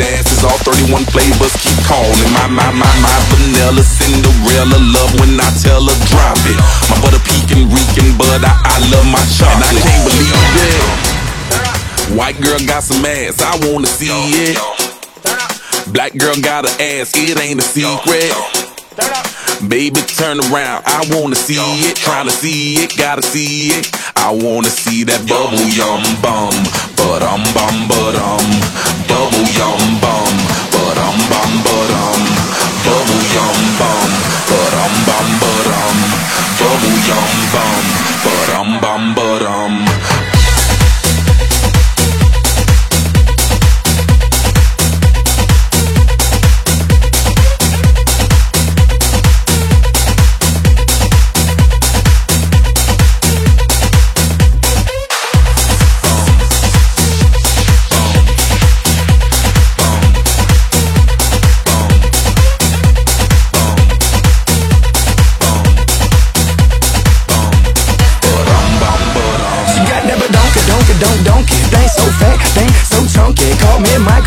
asses. All 31 flavors keep calling. My, my, my, my vanilla Cinderella love when I tell her drop it. My butter peeking, reeking, but I, I love my chocolate. And I can't believe it. White girl got some ass, I wanna see it. Black girl got an ass, it ain't a secret. Baby, turn around, I wanna see it. Tryna see it, gotta see it. I wanna see that bubble yum bum, but um bum, but um, bubble yum bum, but um bum,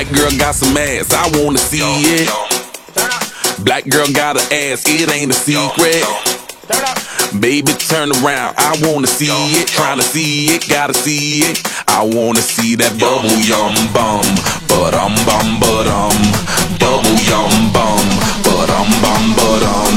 White girl got some ass, I wanna see it. Black girl got an ass, it ain't a secret. Baby, turn around, I wanna see it. Tryna see it, gotta see it. I wanna see that bubble yum bum, but um bum, but um, bubble yum bum, but um bum, but um,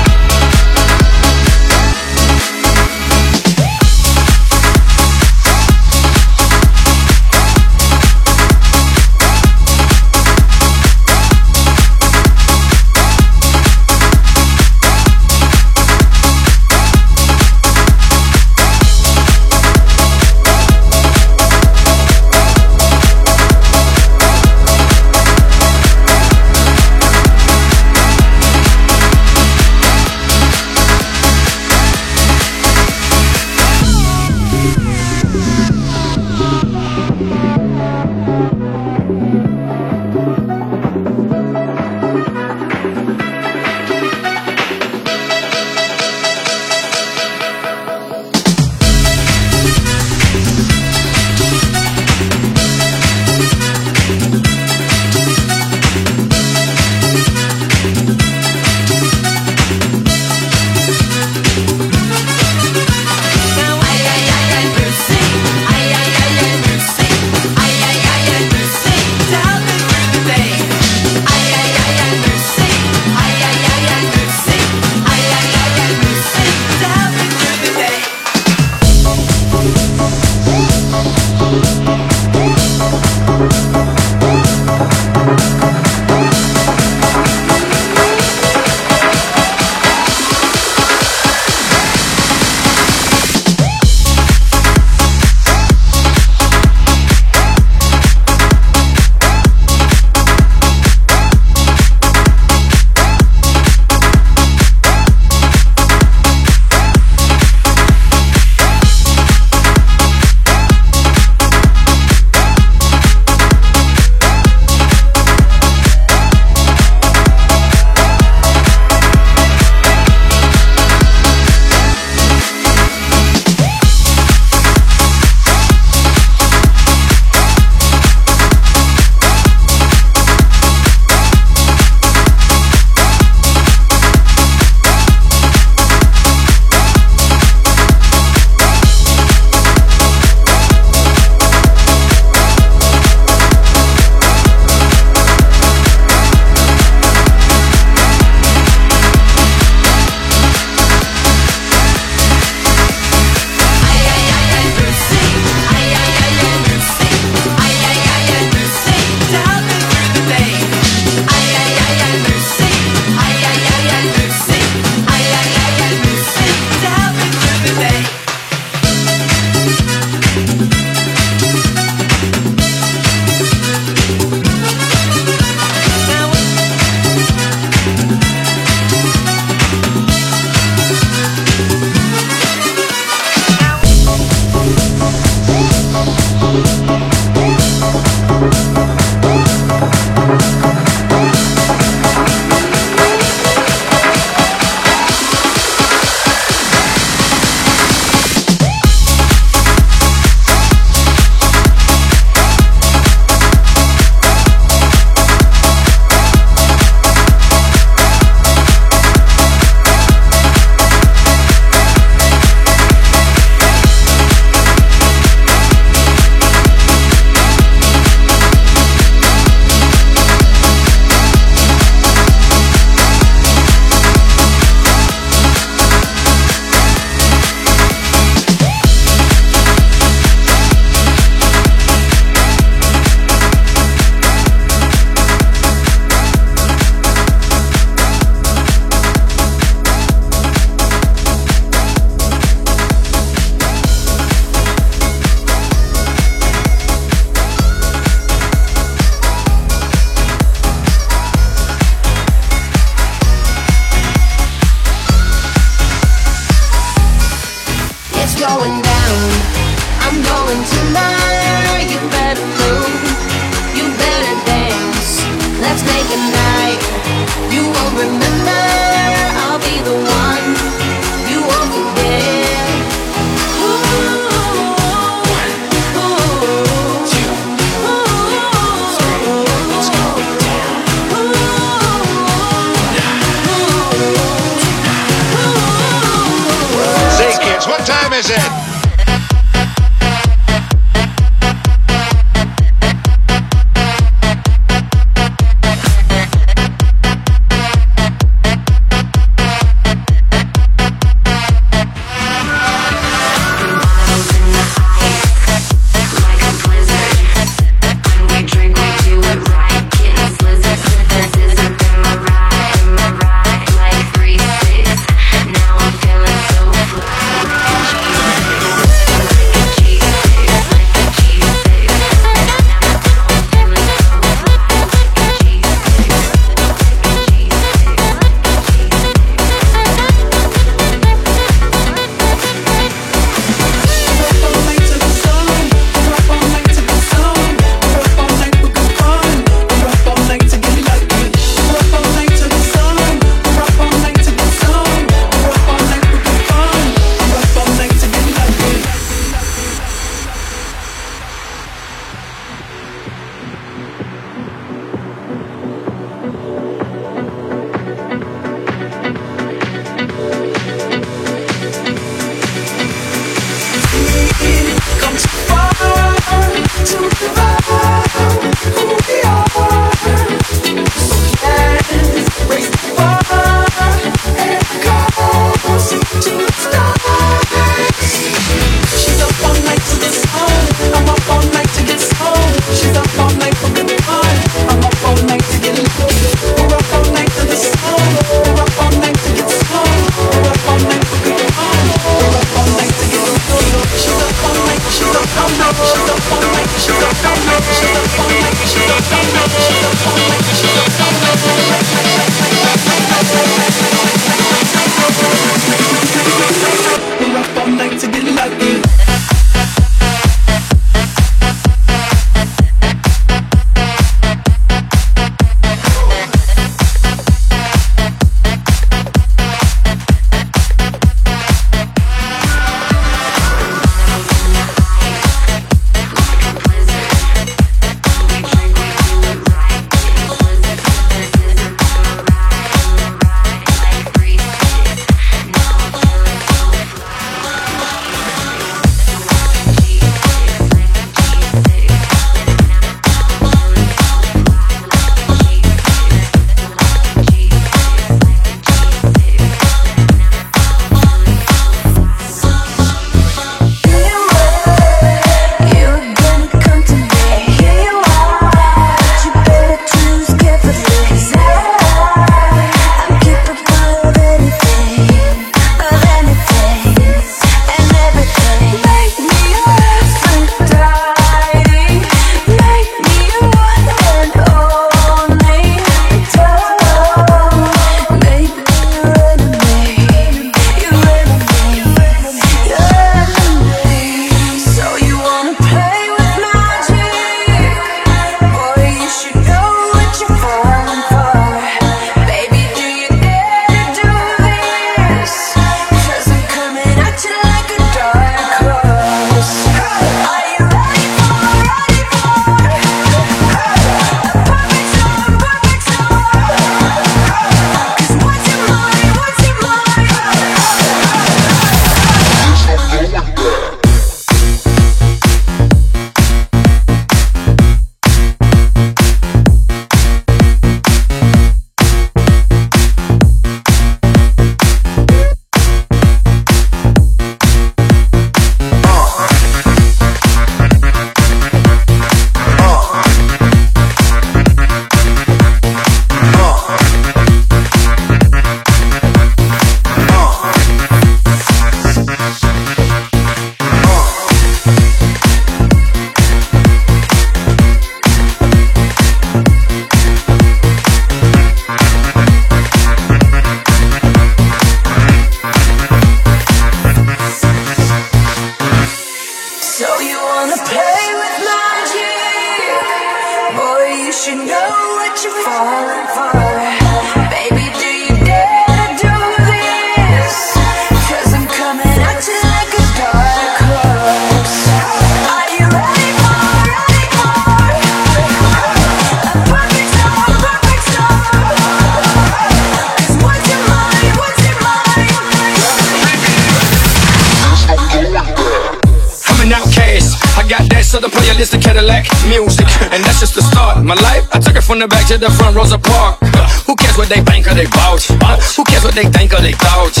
to the front, Rosa Park. Uh, who cares what they think or they vouch? Uh, who cares what they think or they vouch?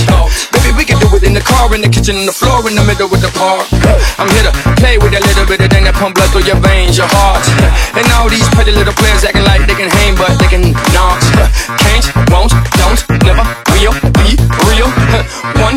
Baby, we can do it in the car, in the kitchen, on the floor, in the middle with the park. Uh, I'm here to play with a little bit of thing that pump blood through your veins, your heart. And all these pretty little players acting like they can hang, but they can not. Can't, won't, don't, never, will, be real. One,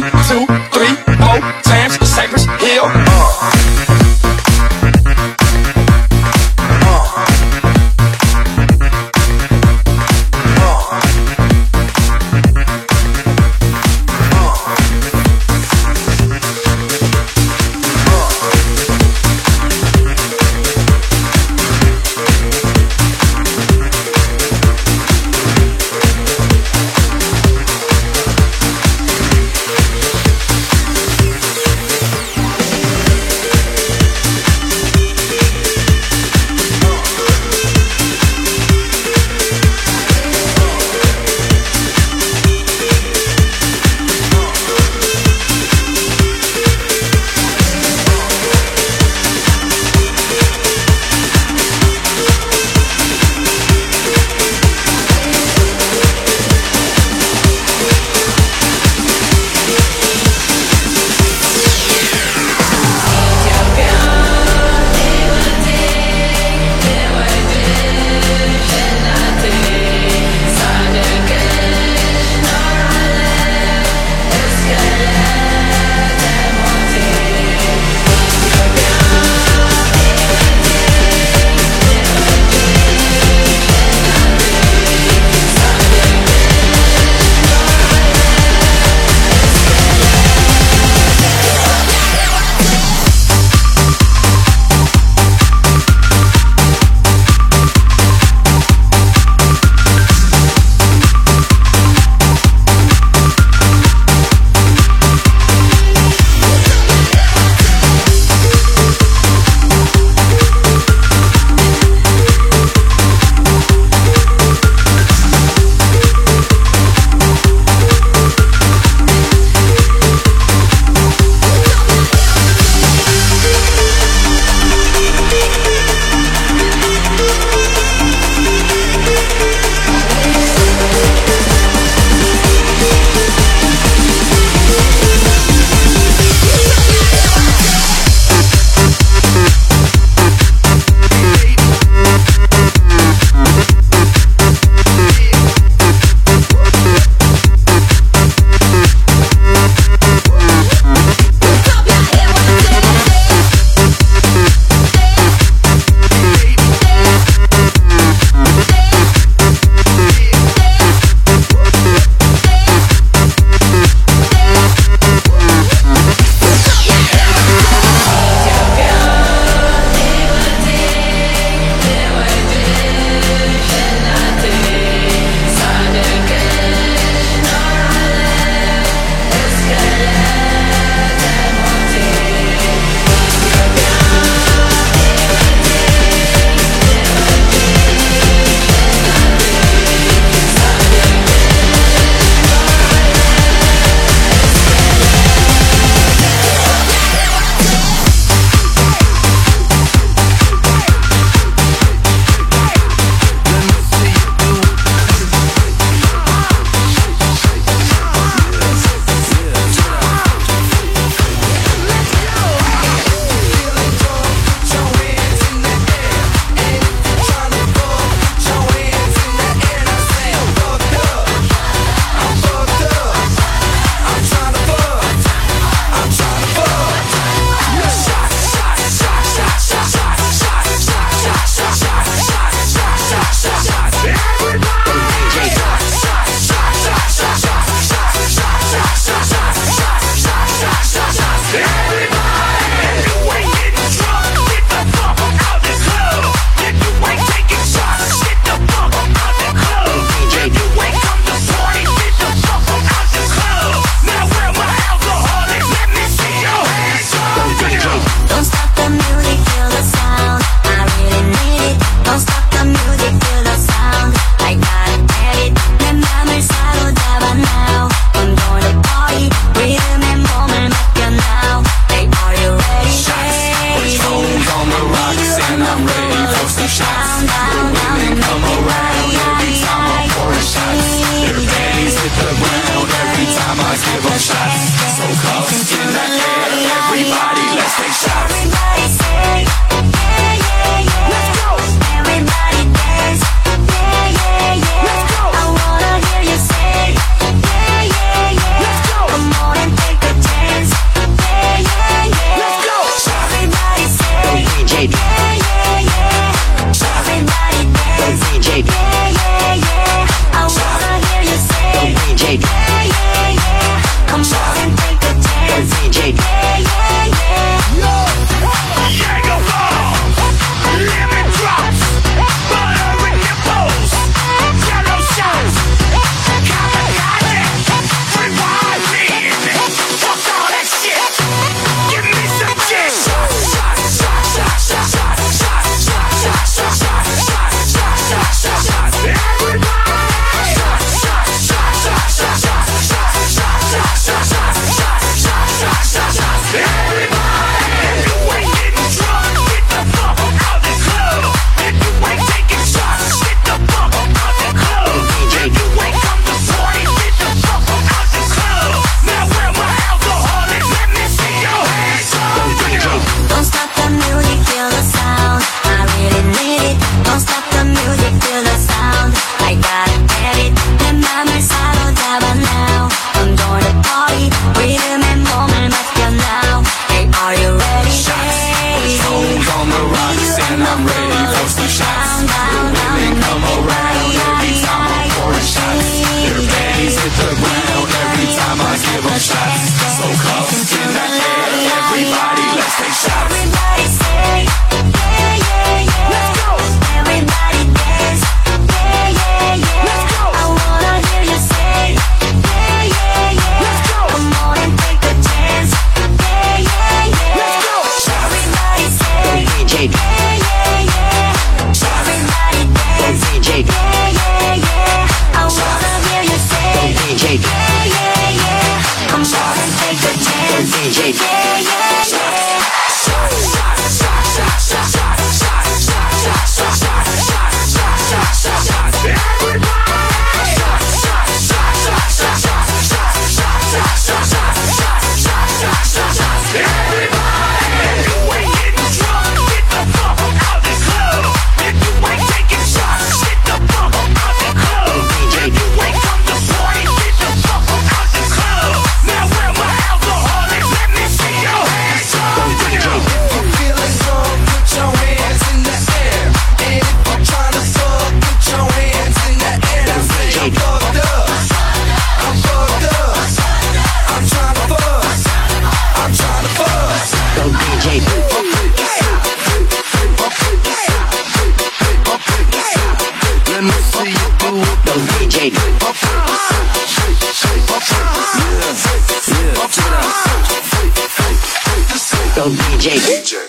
DJ. DJ.